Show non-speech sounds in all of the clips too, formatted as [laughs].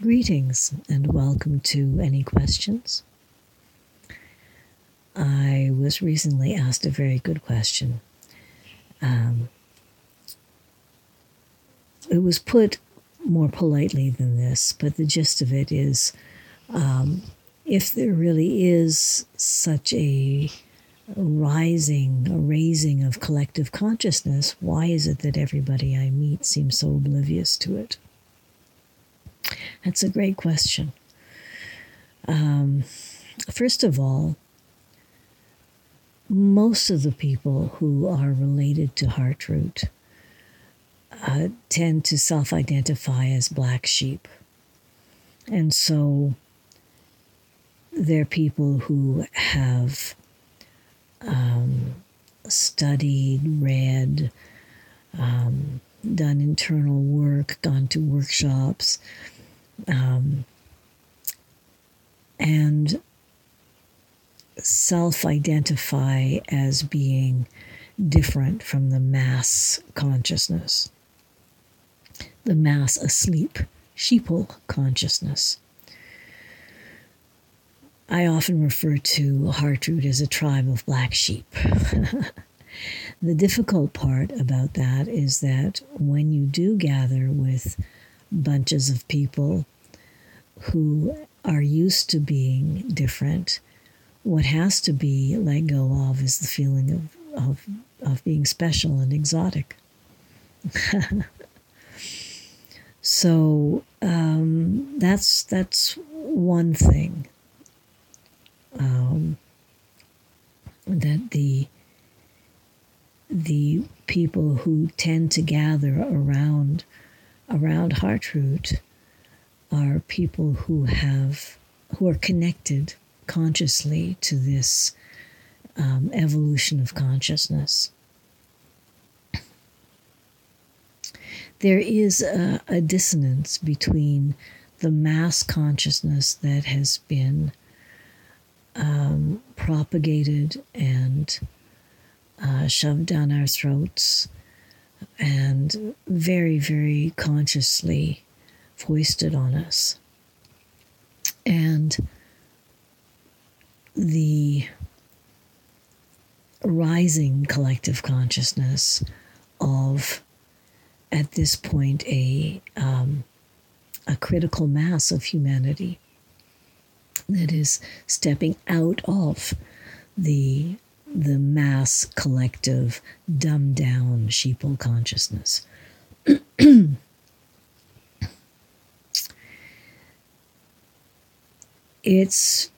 Greetings and welcome to Any Questions. I was recently asked a very good question. Um, it was put more politely than this, but the gist of it is um, if there really is such a rising, a raising of collective consciousness, why is it that everybody I meet seems so oblivious to it? That's a great question. Um, first of all, most of the people who are related to Heartroot uh, tend to self identify as black sheep. And so they're people who have um, studied, read, um, done internal work, gone to workshops, um, and self identify as being different from the mass consciousness, the mass asleep, sheeple consciousness. I often refer to Heartroot as a tribe of black sheep. [laughs] the difficult part about that is that when you do gather with bunches of people who are used to being different, what has to be let go of is the feeling of, of, of being special and exotic. [laughs] so um, that's that's one thing um, that the the people who tend to gather around around Heartroot are people who have who are connected consciously to this um, evolution of consciousness. There is a, a dissonance between the mass consciousness that has been um, propagated and uh, shoved down our throats and very, very consciously foisted on us. And the rising collective consciousness of, at this point, a, um, a critical mass of humanity that is stepping out of the the mass collective dumbed down sheeple consciousness. [clears throat] it's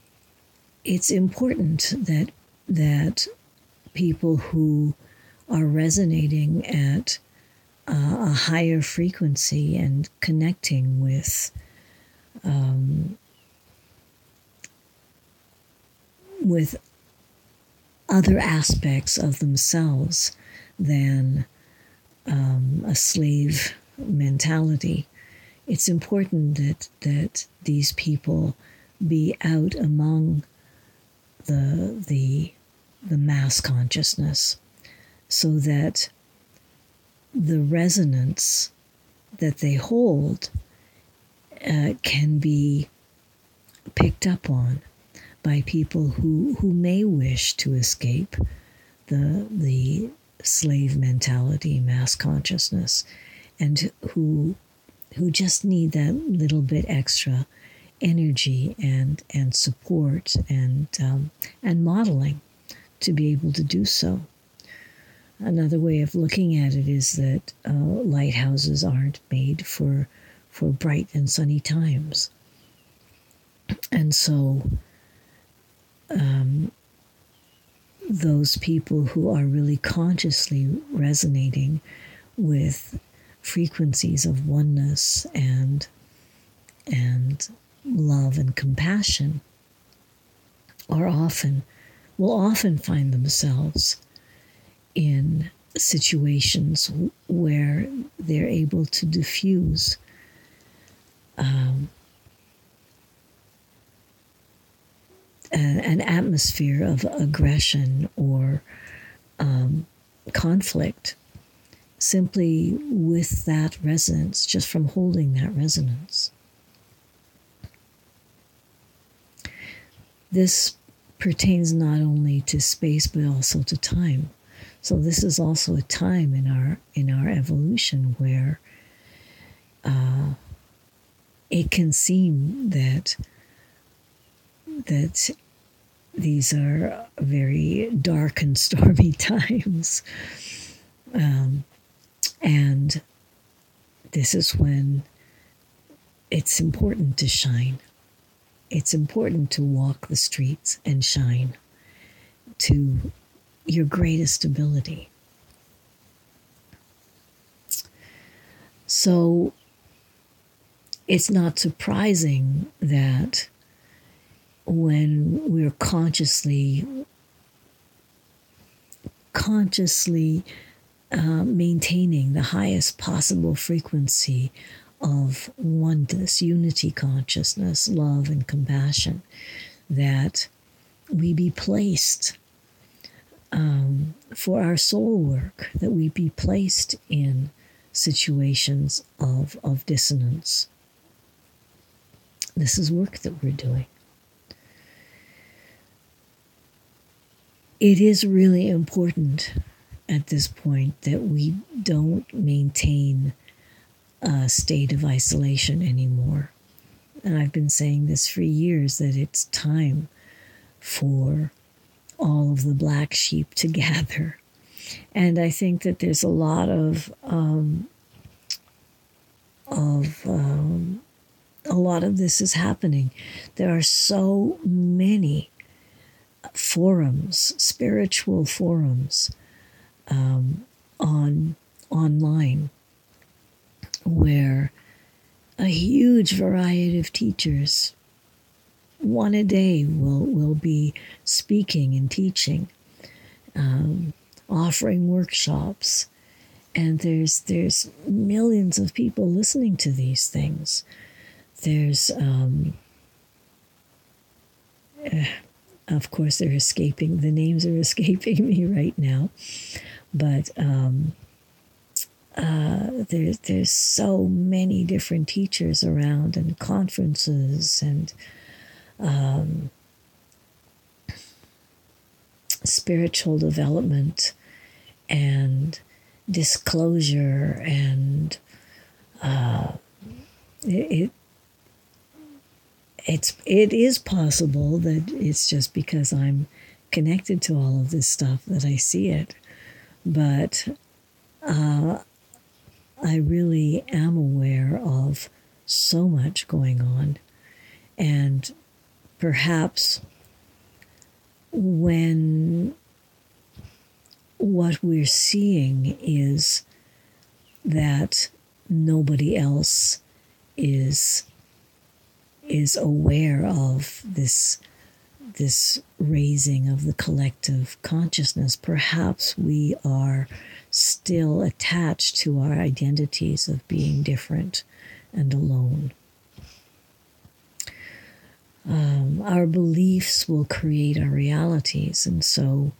it's important that that people who are resonating at uh, a higher frequency and connecting with um, with other aspects of themselves than um, a slave mentality. It's important that that these people be out among the the the mass consciousness, so that the resonance that they hold uh, can be picked up on by people who, who may wish to escape the, the slave mentality, mass consciousness, and who, who just need that little bit extra energy and, and support and, um, and modeling to be able to do so. Another way of looking at it is that uh, lighthouses aren't made for for bright and sunny times, and so um, those people who are really consciously resonating with frequencies of oneness and and love and compassion are often will often find themselves in situations where they're able to diffuse um, an atmosphere of aggression or um, conflict simply with that resonance, just from holding that resonance. This pertains not only to space but also to time. So this is also a time in our in our evolution where uh, it can seem that that these are very dark and stormy [laughs] times, um, and this is when it's important to shine. It's important to walk the streets and shine to your greatest ability. So it's not surprising that when we're consciously consciously uh, maintaining the highest possible frequency of oneness, unity consciousness, love, and compassion, that we be placed um, for our soul work, that we be placed in situations of, of dissonance. This is work that we're doing. It is really important at this point that we don't maintain a state of isolation anymore. And I've been saying this for years that it's time for all of the black sheep to [laughs] gather. And I think that there's a lot of um, of um, a lot of this is happening. There are so many forums, spiritual forums, um, on online, where a huge variety of teachers one a day will will be speaking and teaching, um, offering workshops, and there's there's millions of people listening to these things. There's um, uh, of course they're escaping. The names are [laughs] escaping me right now, but um, uh, there's there's so many different teachers around and conferences and um, spiritual development and disclosure and uh, it, it's it is possible that it's just because I'm connected to all of this stuff that I see it, but uh, I really am aware of so much going on, and perhaps when what we're seeing is that nobody else is is aware of this this raising of the collective consciousness perhaps we are still attached to our identities of being different and alone um, our beliefs will create our realities. And so,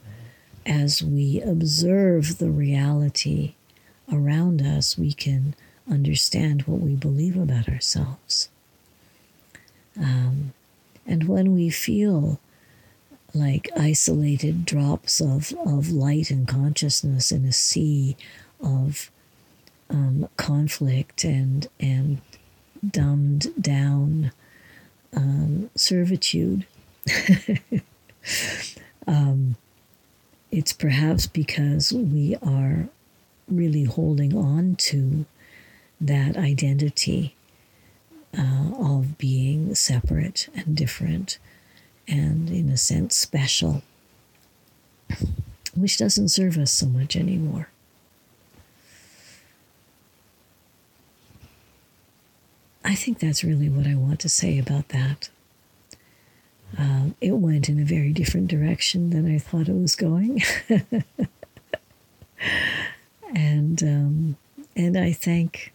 as we observe the reality around us, we can understand what we believe about ourselves. Um, and when we feel like isolated drops of, of light and consciousness in a sea of um, conflict and, and dumbed down um, servitude. [laughs] um, it's perhaps because we are really holding on to that identity uh, of being separate and different and, in a sense, special, which doesn't serve us so much anymore. I think that's really what I want to say about that. Um, it went in a very different direction than I thought it was going, [laughs] and um, and I thank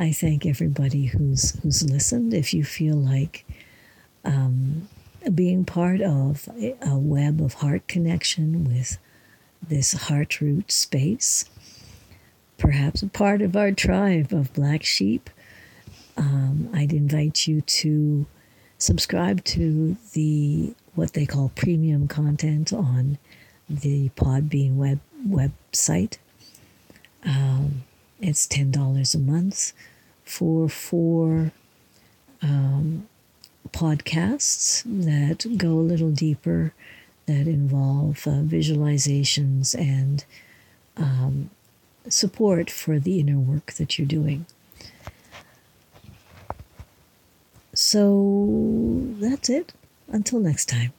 I thank everybody who's who's listened. If you feel like um, being part of a web of heart connection with this Heartroot space, perhaps a part of our tribe of black sheep um, I'd invite you to subscribe to the what they call premium content on the Podbean web website. Um, it's ten dollars a month for four um, podcasts that go a little deeper, that involve uh, visualizations and um, support for the inner work that you're doing. So that's it. Until next time.